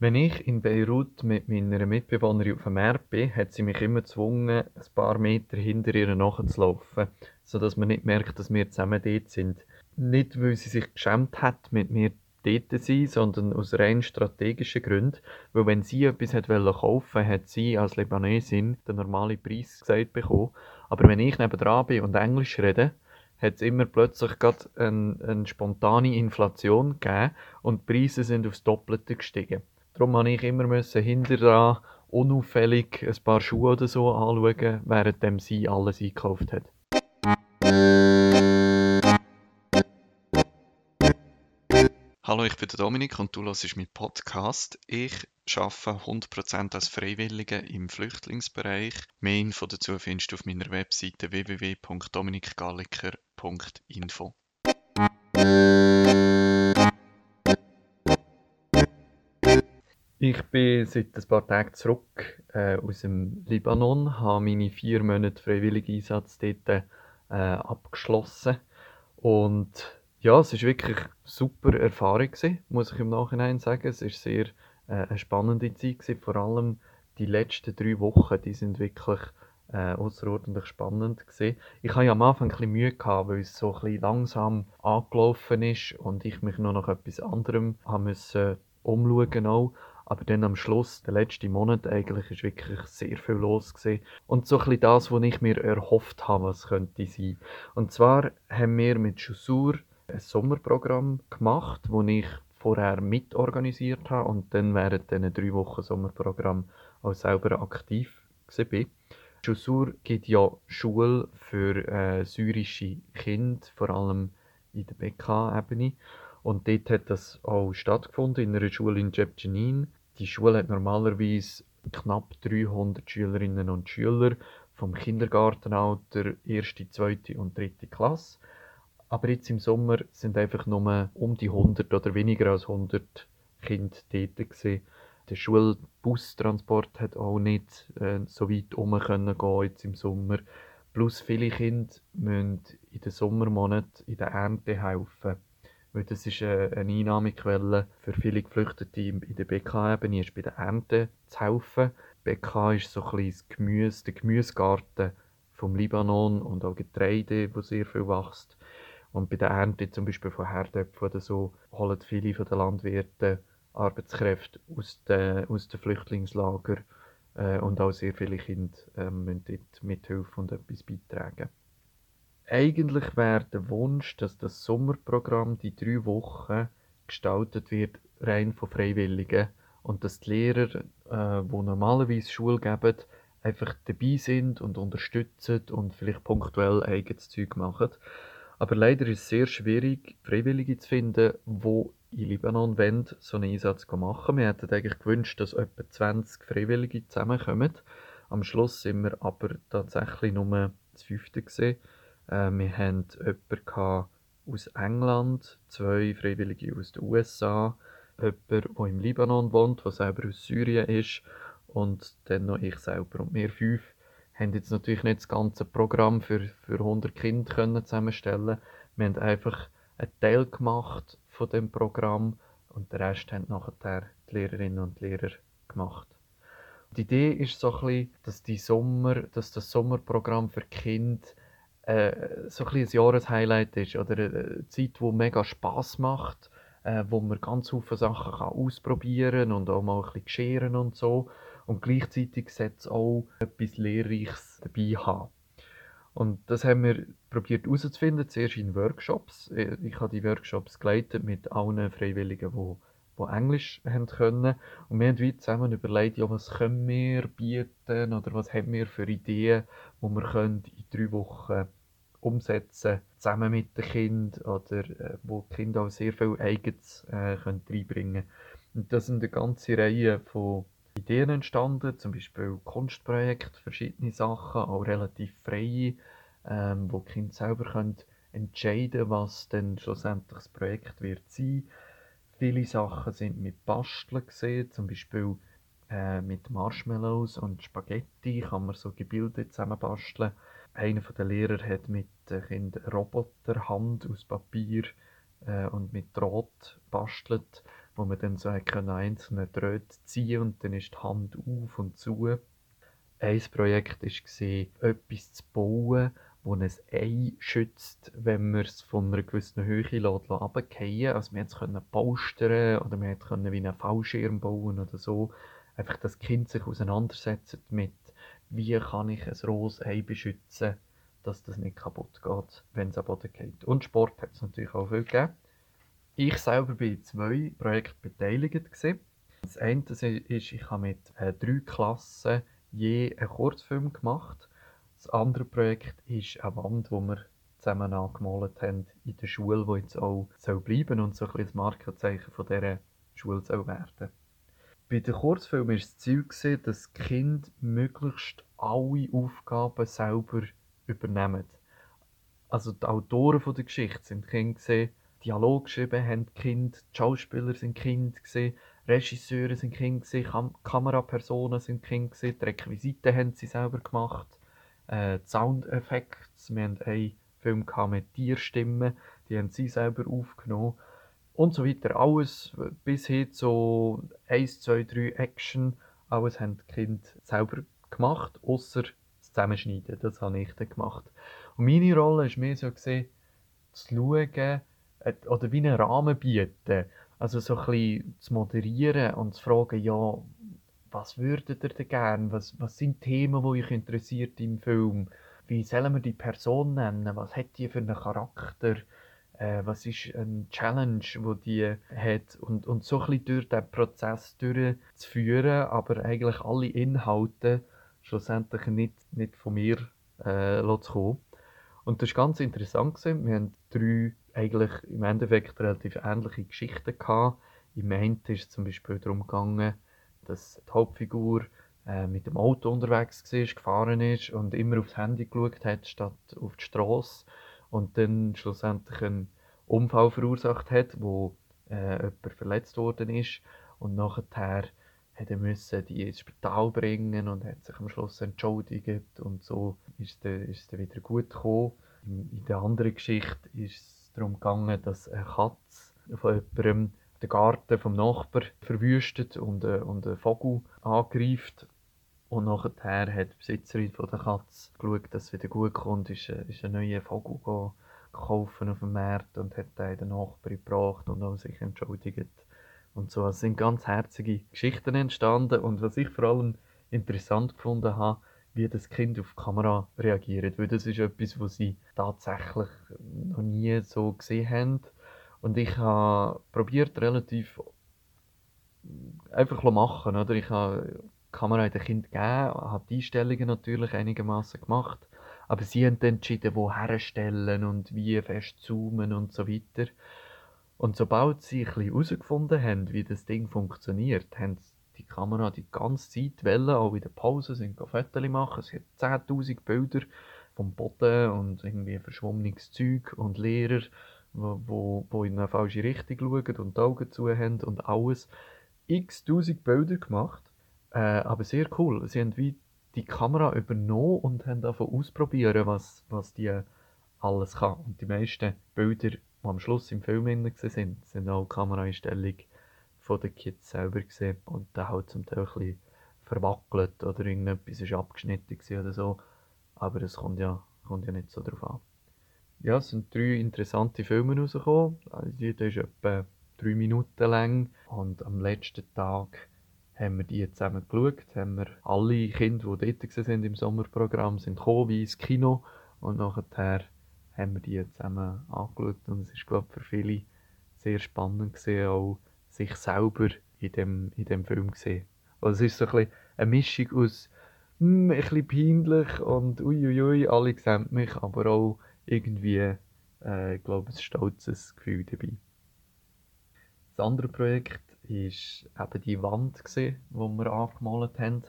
Wenn ich in Beirut mit meiner Mitbewohnerin auf dem Meer bin, hat sie mich immer gezwungen, ein paar Meter hinter ihr nachzulaufen, sodass man nicht merkt, dass wir zusammen dort sind. Nicht, weil sie sich geschämt hat, mit mir dort zu sein, sondern aus rein strategischen Gründen. Weil wenn sie etwas hat kaufen hat sie als Libanesin den normalen Preis gesagt bekommen. Aber wenn ich nebenan bin und Englisch rede, hat es immer plötzlich gerade eine, eine spontane Inflation gegeben und die Preise sind aufs Doppelte gestiegen. Darum musste ich immer müssen hinterher unauffällig ein paar Schuhe oder so anschauen, während sie alles eingekauft hat. Hallo, ich bin der Dominik und du hörst meinen Podcast. Ich arbeite 100% als Freiwillige im Flüchtlingsbereich. Mehr Info dazu findest du auf meiner Webseite www.dominikgalliker.info. Ich bin seit ein paar Tagen zurück äh, aus dem Libanon, habe meine vier Monate freiwilligen Einsatz dort äh, abgeschlossen und ja, es war wirklich eine super Erfahrung gewesen, muss ich im Nachhinein sagen. Es war sehr äh, eine spannende Zeit gewesen, vor allem die letzten drei Wochen, die sind wirklich äh, außerordentlich spannend gewesen. Ich hatte ja am Anfang ein bisschen Mühe gehabt, weil es so ein bisschen langsam angelaufen ist und ich mich noch nach etwas anderem haben müssen umschauen auch. Aber dann am Schluss, der letzte Monat eigentlich, ist wirklich sehr viel los gewesen. Und so ein das, was ich mir erhofft habe, was könnte sein. Und zwar haben wir mit Chaussure ein Sommerprogramm gemacht, das ich vorher mitorganisiert habe und dann während diesen drei Wochen Sommerprogramm auch selber aktiv war. Chaussure gibt ja Schule für äh, syrische Kinder, vor allem in der BK-Ebene. Und dort hat das auch stattgefunden, in einer Schule in Jebjenin. Die Schule hat normalerweise knapp 300 Schülerinnen und Schüler vom Kindergartenalter, erste, zweite und dritte Klasse. Aber jetzt im Sommer sind einfach nur um die 100 oder weniger als 100 Kinder dort gewesen. Der Schulbustransport hat auch nicht äh, so weit um können gehen jetzt im Sommer. Plus viele Kinder müssen in den Sommermonaten in der Ernte helfen. Weil das ist eine, eine Einnahmequelle für viele Geflüchtete in der BK-Ebene, ist bei der Ernte zu helfen. BK ist so ein bisschen Gemüse, der Gemüsegarten vom Libanon und auch Getreide, wo sehr viel wächst. Und bei der Ernte zum Beispiel von Herdöpfen oder so holen viele von den Landwirten Arbeitskräfte aus den, aus den Flüchtlingslagern äh, und auch sehr viele Kinder äh, müssen dort mithelfen und etwas beitragen. Eigentlich wäre der Wunsch, dass das Sommerprogramm die drei Wochen gestaltet wird rein von Freiwilligen und dass die Lehrer, äh, die normalerweise Schule geben, einfach dabei sind und unterstützen und vielleicht punktuell eigenes Zeug machen. Aber leider ist es sehr schwierig, Freiwillige zu finden, die in Libanon wollen, so einen Einsatz machen. Wir hätten eigentlich gewünscht, dass etwa 20 Freiwillige zusammenkommen. Am Schluss sind wir aber tatsächlich nur das fünfte gesehen. Äh, wir hatten jemanden aus England, zwei Freiwillige aus den USA, jemanden, der im Libanon wohnt, der selber aus Syrien ist und dann noch ich selber. Und wir fünf haben jetzt natürlich nicht das ganze Programm für, für 100 Kinder können zusammenstellen Wir haben einfach einen Teil gemacht von dem Programm und den Rest haben nachher die Lehrerinnen und Lehrer gemacht. Die Idee ist so ein bisschen, dass, die Sommer, dass das Sommerprogramm für Kinder äh, so ein, ein Jahreshighlight ist oder eine Zeit, die mega Spass macht, äh, wo man ganz viele Sachen kann ausprobieren und auch mal ein bisschen scheren und so und gleichzeitig sollte es auch etwas Lehrreiches dabei haben. Und das haben wir probiert herauszufinden, zuerst in Workshops. Ich habe die Workshops geleitet mit allen Freiwilligen, die, die Englisch haben können. Und wir haben zusammen überlegt, ja, was können wir bieten oder was haben wir für Ideen, die wir können in drei Wochen umsetzen zusammen mit den Kindern oder äh, wo die Kinder auch sehr viel Eigenes äh, reinbringen können. Und das sind eine ganze Reihe von Ideen entstanden, zum Beispiel Kunstprojekte, verschiedene Sachen, auch relativ freie, ähm, wo die Kinder selber können entscheiden was dann schlussendlich das Projekt wird sein. Viele Sachen sind mit Basteln gesehen, zum Beispiel äh, mit Marshmallows und Spaghetti kann man so Gebilde zusammen basteln. Einer der Lehrer hat mit den Kindern Roboterhand aus Papier äh, und mit Draht bastelt wo man dann so können einzelne Drähte ziehen und dann ist die Hand auf und zu. Ein Projekt war, etwas zu bauen, wo ein Ei schützt, wenn man es von einer gewissen Höhe runterfallen Also wir konnten polstern oder wir konnten wie einen Fallschirm bauen oder so. Einfach, dass das Kind sich auseinandersetzt mit, wie kann ich ein rohes Ei beschützen, dass das nicht kaputt geht, wenn es am Boden geht. Und Sport hat es natürlich auch viel gegeben. Ich selber bin in zwei Projekten beteiligt. Gewesen. Das eine ist, ich habe mit äh, drei Klassen je einen Kurzfilm gemacht. Das andere Projekt ist eine Wand, die wir zusammen angemalt haben in der Schule, die jetzt auch soll bleiben und so ein bisschen das Markenzeichen dieser Schule soll werden. Bei den Kurzfilmen war das Ziel, dass die Kinder möglichst alle Aufgaben selber übernehmen. Also die Autoren der Geschichte sind Kinder, Dialog geschrieben haben Kind, die Schauspieler sind Kind gesehen, Regisseure sind Kind gesehen, Kam Kamerapersonen sind Kind gesehen, die Requisiten haben sie selber gemacht, äh, Soundeffekte, wir haben einen Film mit Tierstimmen, die haben sie selber aufgenommen und so weiter. Alles bis hin zu 1, 2, 3 Action, alles haben die Kinder selber gemacht, außer das Zusammenschneiden, das habe ich dann gemacht. Und meine Rolle war mehr so gesehen, zu schauen, äh, oder wie einen Rahmen bieten. Also so ein bisschen zu moderieren und zu fragen, ja, was würdet ihr denn gerne? Was, was sind Themen, die euch interessiert im Film? Wie sollen wir die Person nennen? Was hat die für einen Charakter? Äh, was ist eine Challenge, die die hat? Und, und so ein bisschen durch den Prozess durchzuführen, aber eigentlich alle Inhalte schlussendlich nicht, nicht von mir äh, zu kommen. Und das war ganz interessant. Wir haben drei eigentlich im Endeffekt relativ ähnliche Geschichten gehabt. Im einen ist es zum Beispiel darum gegangen, dass die Hauptfigur äh, mit dem Auto unterwegs war, gefahren ist und immer aufs Handy geschaut hat, statt auf die Straße. Und dann schlussendlich einen Unfall verursacht hat, wo äh, jemand verletzt worden ist. Und nachher hat er müssen die ins Spital bringen und hat sich am Schluss entschuldigt und so ist es dann wieder gut gekommen. In der anderen Geschichte ist es darum gegangen, dass eine Katze von jemandem den Garten vom Nachbar verwüstet und, äh, und einen Vogel angreift. Und nachher hat die Besitzerin von der Katze geschaut, dass es wieder gut kommt, ist, äh, ist ein neuer Vogel gekauft auf dem Markt und hat den den Nachbar gebracht und auch sich entschuldigt. Und so es sind ganz herzige Geschichten entstanden. Und was ich vor allem interessant gefunden habe, wie das Kind auf die Kamera reagiert. Weil das ist etwas, was sie tatsächlich noch nie so gesehen haben. Und ich habe probiert relativ einfach machen, oder? Ich habe Kamera in den Kind gegeben, habe die Einstellungen natürlich einigermaßen gemacht, aber sie haben dann entschieden, wo herstellen und wie fest zoomen und so weiter. Und sobald sie ein herausgefunden haben, wie das Ding funktioniert, haben die Kamera die ganze Zeit wollen, auch in der Pause sind Fotos machen. Es hat 10'000 Bilder vom Boden und irgendwie verschwommenes Zeug und Lehrer, wo, wo, wo in eine falsche Richtung schauen und die Augen zu haben und alles. x tausend Bilder gemacht, äh, aber sehr cool. Sie haben wie die Kamera übernommen und haben davon ausprobieren, was, was die alles kann. Und die meisten Bilder, die am Schluss im Film sind, sind auch Kameraeinstellungen von den Kids selber gesehen und der halt zum Teil ein bisschen verwackelt oder irgendetwas ist abgeschnitten oder so. Aber es kommt ja, kommt ja nicht so drauf an. Ja, es sind drei interessante Filme rausgekommen. Jeder ist etwa drei Minuten lang und am letzten Tag haben wir die zusammen geschaut, haben wir alle Kinder, die dort sind im Sommerprogramm, sind gekommen wie ins Kino und nachher haben wir die zusammen angeschaut und es ist glaube ich für viele sehr spannend gesehen, auch sich selber in dem, in dem Film gesehen. Also es ist so ein bisschen eine Mischung aus hm, ein bisschen peinlich und uiuiui, alle sehen mich, aber auch irgendwie, äh, glaube, ein stolzes Gefühl dabei. Das andere Projekt war eben die Wand, die wir angemalt haben.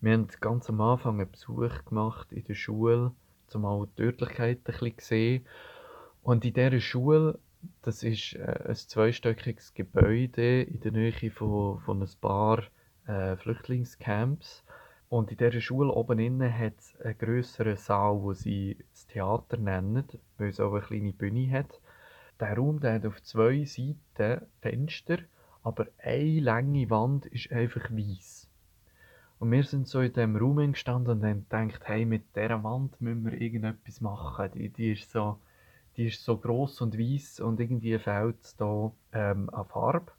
Wir haben ganz am Anfang einen Besuch gemacht in der Schule, um auch die Örtlichkeit ein bisschen zu sehen. Und in dieser Schule das ist äh, ein zweistöckiges Gebäude in der Nähe von, von ein paar äh, Flüchtlingscamps. Und in dieser Schule oben innen hat es einen grösseren Saal, wo sie das Theater nennen, weil es auch eine kleine Bühne hat. Der Raum der hat auf zwei Seiten Fenster, aber eine lange Wand ist einfach weiß. Und wir sind so in diesem Raum gestanden und haben gedacht, hey, mit dieser Wand müssen wir irgendetwas machen. Die, die ist so, so gross und weiß und irgendwie fehlt es da ähm, an Farbe.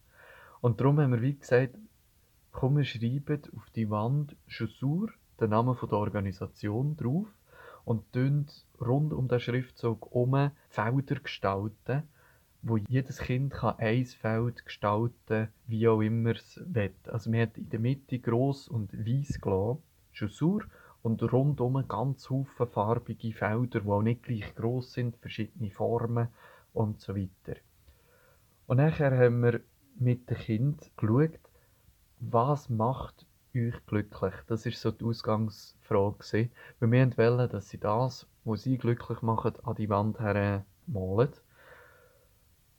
Und darum haben wir wie gesagt, komm, wir schreiben auf die Wand Chaussure, den Namen der Organisation drauf und rund um den Schriftzug herum Felder gestalten, wo jedes Kind kann ein Feld gestalten wie auch immer es will. Also wir haben in der Mitte gross und weiß gelassen, Chaussure, und rundum ganz viele farbige Felder, die auch nicht gleich gross sind, verschiedene Formen und so weiter. Und nachher haben wir mit dem Kind geschaut, was macht euch glücklich? Das ist so die Ausgangsfrage. Weil wir wollen, dass sie das, was sie glücklich machen, an die Wand her malen.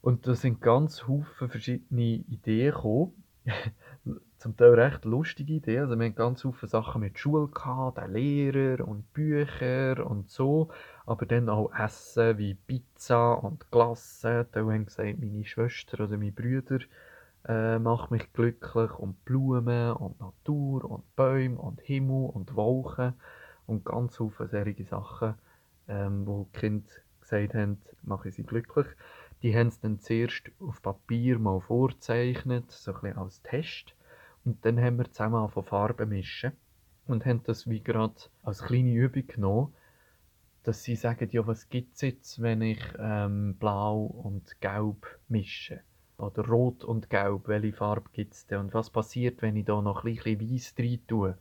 Und da sind ganz viele verschiedene Ideen gekommen. Zum Teil recht lustige Ideen. Also wir haben ganz viele Sachen mit Schule gehabt, den Lehrer und Bücher und so. Aber dann auch Essen wie Pizza und Glasse. Da haben gesagt, meine Schwester oder meine Brüder äh, macht mich glücklich und Blumen und Natur und Bäume und Himmel und Wolken und ganz viele solche Sachen, ähm, wo die Kinder gesagt haben, machen sie glücklich. Die haben es dann zuerst auf Papier mal vorzeichnet, so ein bisschen als Test. Und dann haben wir zusammen von Farben mischen und haben das wie gerade als kleine Übung genommen, dass sie sagen, ja, was gibt es jetzt, wenn ich ähm, blau und gelb mische? Oder rot und gelb, welche Farbe gibt es denn? Und was passiert, wenn ich da noch ein bisschen weiß rein tue?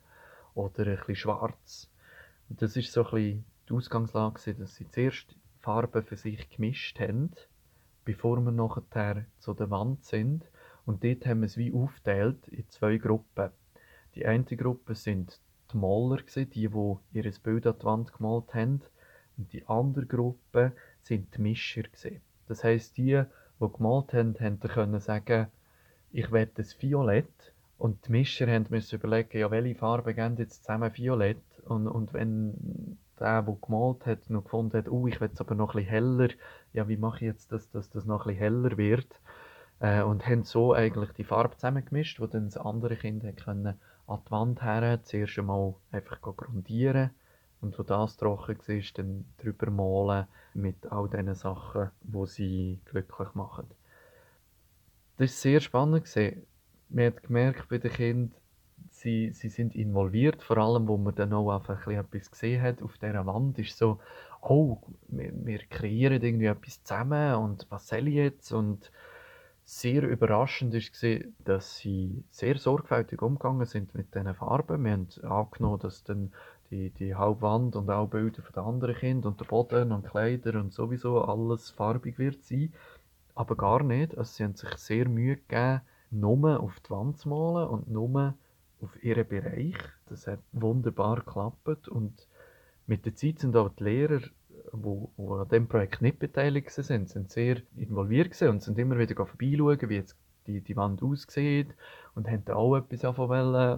Oder ein bisschen schwarz? Und das ist so ein bisschen die Ausgangslage, dass sie zuerst Farben für sich gemischt haben, bevor wir nachher zu der Wand sind. Und dort haben wir es wie aufgeteilt in zwei Gruppen. Die eine Gruppe sind die Maler, die, die ihr Bild an die Wand gemalt haben. Und die andere Gruppe sind die Mischer. Das heisst, die, die gemalt haben, haben können sagen, ich will das Violett. Und die Mischer müssen überlegen, ja, welche Farben geben jetzt zusammen Violett. Und, und wenn der, der gemalt hat, noch gefunden hat, oh, ich will es aber noch bisschen heller, ja, wie mache ich jetzt, dass, dass das noch bisschen heller wird? Äh, und haben so eigentlich die Farbe zusammengemischt, wo dann das andere Kind können an die Wand her zuerst einmal einfach grundieren und wo das trocken war, dann drüber malen mit all diesen Sachen, die sie glücklich machen. Das war sehr spannend. Man hat gemerkt bei den Kindern, sie, sie sind involviert, vor allem, wo man dann auch einfach etwas gesehen hat auf dieser Wand, ist so, oh, wir, wir kreieren irgendwie etwas zusammen und was soll ich jetzt? Und sehr überraschend war, dass sie sehr sorgfältig umgegangen sind mit diesen Farben. Wir haben angenommen, dass dann die, die Hauptwand und auch Bilder von den anderen Kindern und der Boden und Kleider und sowieso alles farbig wird sein. Aber gar nicht. Also sie haben sich sehr Mühe gegeben, nur auf die Wand zu malen und nur auf ihren Bereich. Das hat wunderbar geklappt und mit der Zeit sind auch die Lehrer, die, an diesem Projekt nicht beteiligt sind, sind sehr involviert und sind immer wieder vorbeischauen, wie jetzt die, die Wand aussieht und haben auch etwas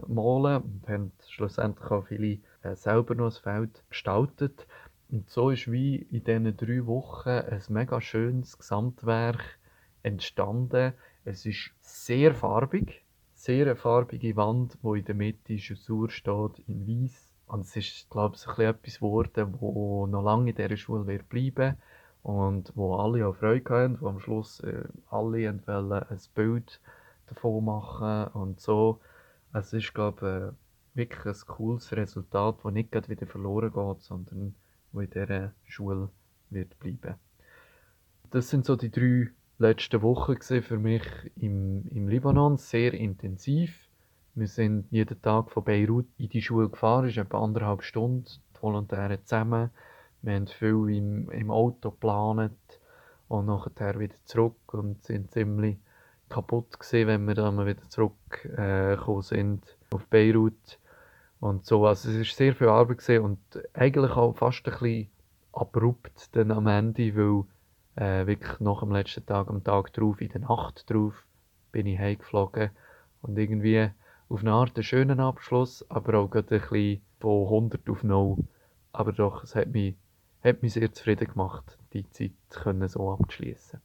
malen und haben schlussendlich auch viele äh, selber noch das Feld gestaltet. Und so ist wie in diesen drei Wochen ein mega schönes Gesamtwerk entstanden. Es ist sehr farbig, sehr farbige Wand, wo in der Mitte Chaussur steht in weiß. Und es ist, glaube ich, etwas geworden, wo noch lange in dieser Schule wird bleiben und wo alle auch Freude haben, wo am Schluss äh, alle wollen ein Bild davon machen und so. Es ist, glaube ich, wirklich ein cooles Resultat, das nicht wieder verloren geht, sondern wo in dieser Schule wird bleiben. Das sind so die drei letzten Wochen für mich im, im Libanon, sehr intensiv. Wir sind jeden Tag von Beirut in die Schule gefahren, ist etwa anderthalb Stunden, die Volontäre zusammen wir haben viel im, im Auto geplant und nachher wieder zurück und sind ziemlich kaputt gewesen, wenn wir dann wieder zurückgekommen äh, sind auf Beirut und so. Also es ist sehr viel Arbeit gewesen und eigentlich auch fast ein bisschen abrupt dann am Ende, weil äh, wirklich nach dem letzten Tag, am Tag drauf, in der Nacht drauf, bin ich heimgeflogen und irgendwie auf eine Art einen schönen Abschluss, aber auch gerade ein bisschen von 100 auf 0. Aber doch, es hat mich hat mich sehr zufrieden gemacht, die Zeit können so abzuschließen.